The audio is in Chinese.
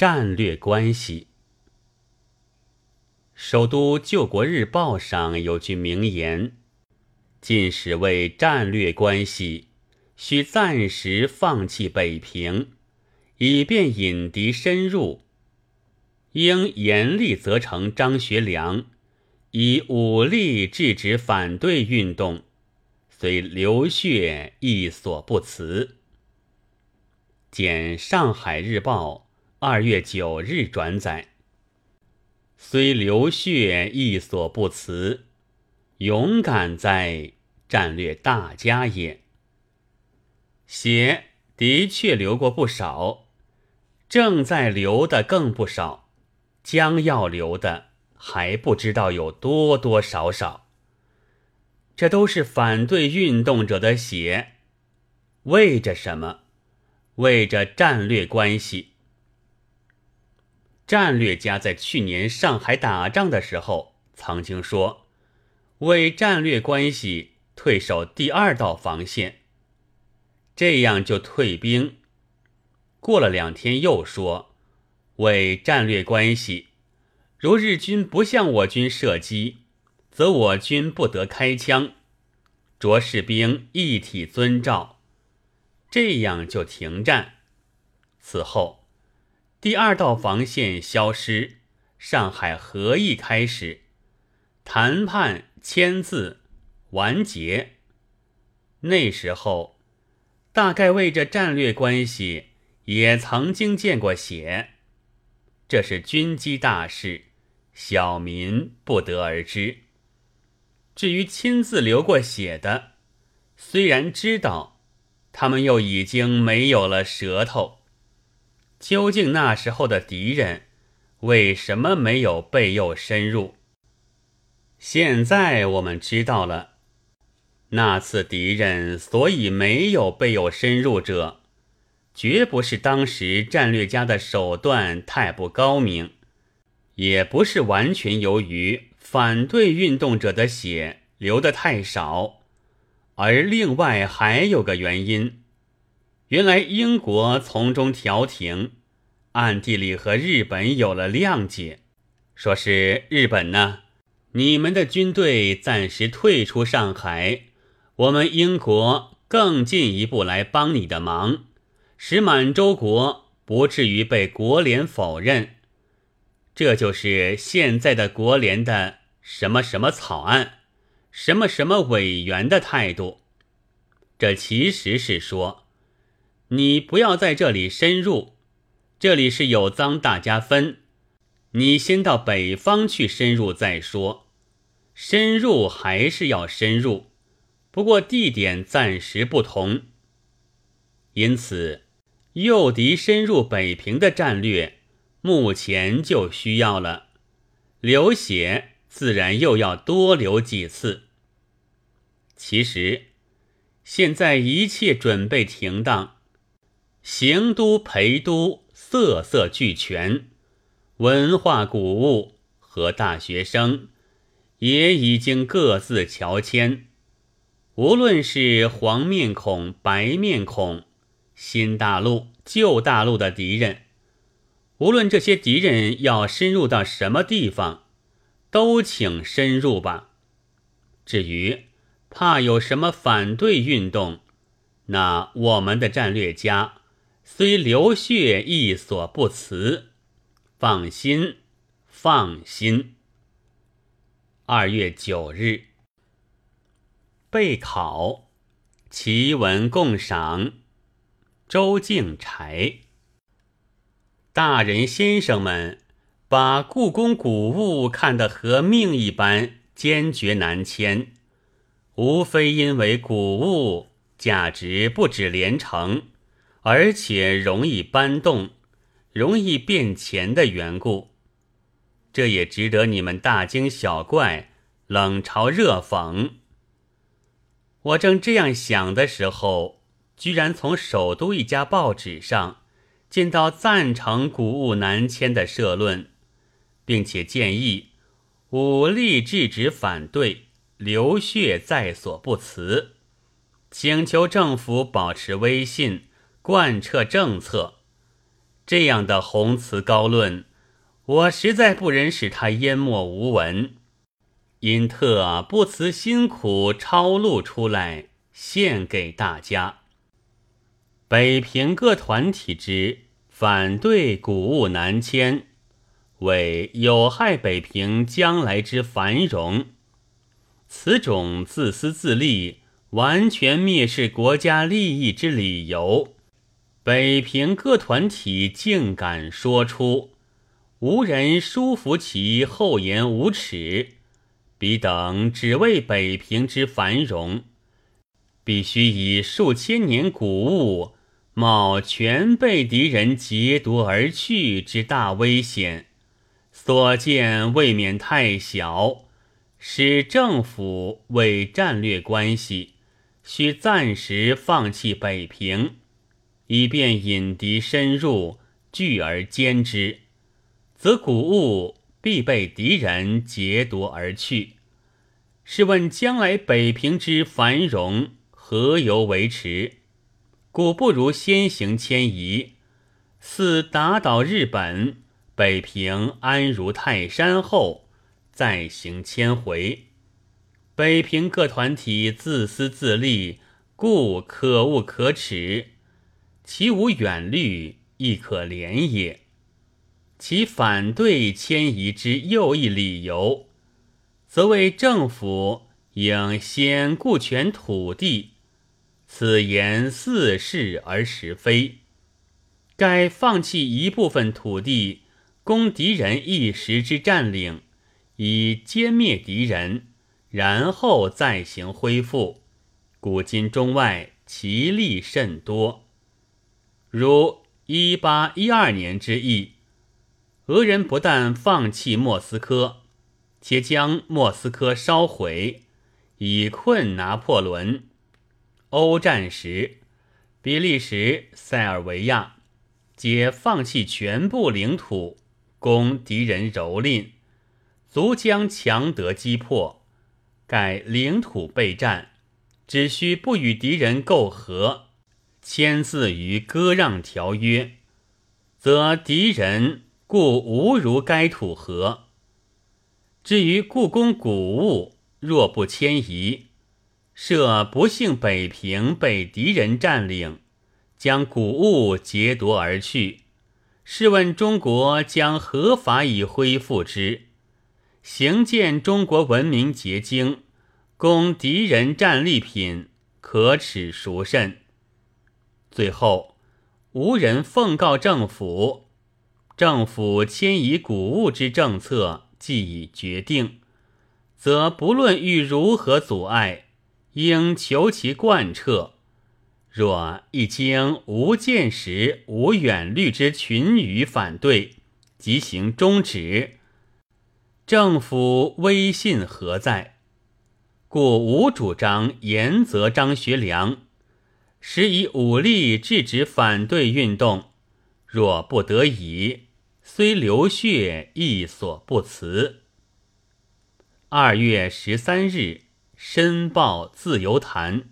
战略关系。首都救国日报上有句名言：“进使为战略关系，需暂时放弃北平，以便引敌深入。应严厉责成张学良，以武力制止反对运动，虽流血亦所不辞。”见《上海日报》二月九日转载。虽流血亦所不辞，勇敢哉，战略大家也。血的确流过不少，正在流的更不少，将要流的还不知道有多多少少。这都是反对运动者的血，为着什么？为着战略关系。战略家在去年上海打仗的时候，曾经说：“为战略关系退守第二道防线，这样就退兵。”过了两天又说：“为战略关系，如日军不向我军射击，则我军不得开枪，着士兵一体遵照。”这样就停战。此后，第二道防线消失，上海合议开始，谈判签字完结。那时候，大概为这战略关系，也曾经见过血。这是军机大事，小民不得而知。至于亲自流过血的，虽然知道。他们又已经没有了舌头。究竟那时候的敌人为什么没有背诱深入？现在我们知道了，那次敌人所以没有背诱深入者，绝不是当时战略家的手段太不高明，也不是完全由于反对运动者的血流得太少。而另外还有个原因，原来英国从中调停，暗地里和日本有了谅解，说是日本呢，你们的军队暂时退出上海，我们英国更进一步来帮你的忙，使满洲国不至于被国联否认。这就是现在的国联的什么什么草案。什么什么委员的态度？这其实是说，你不要在这里深入，这里是有赃大家分，你先到北方去深入再说。深入还是要深入，不过地点暂时不同。因此，诱敌深入北平的战略，目前就需要了流血。自然又要多流几次。其实，现在一切准备停当，行都陪都色色俱全，文化古物和大学生也已经各自乔迁。无论是黄面孔、白面孔，新大陆、旧大陆的敌人，无论这些敌人要深入到什么地方。都请深入吧。至于怕有什么反对运动，那我们的战略家虽流血亦所不辞。放心，放心。二月九日备考，奇文共赏。周敬柴，大人先生们。把故宫古物看得和命一般，坚决难迁，无非因为古物价值不止连城，而且容易搬动、容易变钱的缘故。这也值得你们大惊小怪、冷嘲热讽。我正这样想的时候，居然从首都一家报纸上见到赞成古物南迁的社论。并且建议武力制止反对，流血在所不辞，请求政府保持威信，贯彻政策。这样的宏词高论，我实在不忍使他淹没无闻，因特不辞辛苦抄录出来，献给大家。北平各团体之反对谷物南迁，为有害北平将来之繁荣。此种自私自利、完全蔑视国家利益之理由，北平各团体竟敢说出，无人舒服其厚颜无耻。彼等只为北平之繁荣，必须以数千年谷物。冒全被敌人劫夺而去之大危险，所见未免太小，使政府为战略关系，需暂时放弃北平，以便引敌深入，聚而歼之，则谷物必被敌人劫夺而去。试问将来北平之繁荣何由维持？故不如先行迁移，似打倒日本，北平安如泰山后，再行迁回。北平各团体自私自利，故可恶可耻，其无远虑，亦可怜也。其反对迁移之又一理由，则为政府应先顾全土地。此言似是而实非。该放弃一部分土地，供敌人一时之占领，以歼灭敌人，然后再行恢复。古今中外，其利甚多。如一八一二年之役，俄人不但放弃莫斯科，且将莫斯科烧毁，以困拿破仑。欧战时，比利时、塞尔维亚皆放弃全部领土，供敌人蹂躏，足将强德击破。盖领土备战，只需不与敌人媾和，签字于割让条约，则敌人故无如该土河。至于故宫古物，若不迁移，设不幸北平被敌人占领，将古物劫夺而去。试问中国将何法以恢复之？行见中国文明结晶，供敌人战利品，可耻孰甚？最后，无人奉告政府，政府迁移谷物之政策既已决定，则不论欲如何阻碍。应求其贯彻。若一经无见识、无远虑之群愚反对，即行终止，政府威信何在？故吾主张严责张学良，时以武力制止反对运动。若不得已，虽流血亦所不辞。二月十三日。申报自由谈。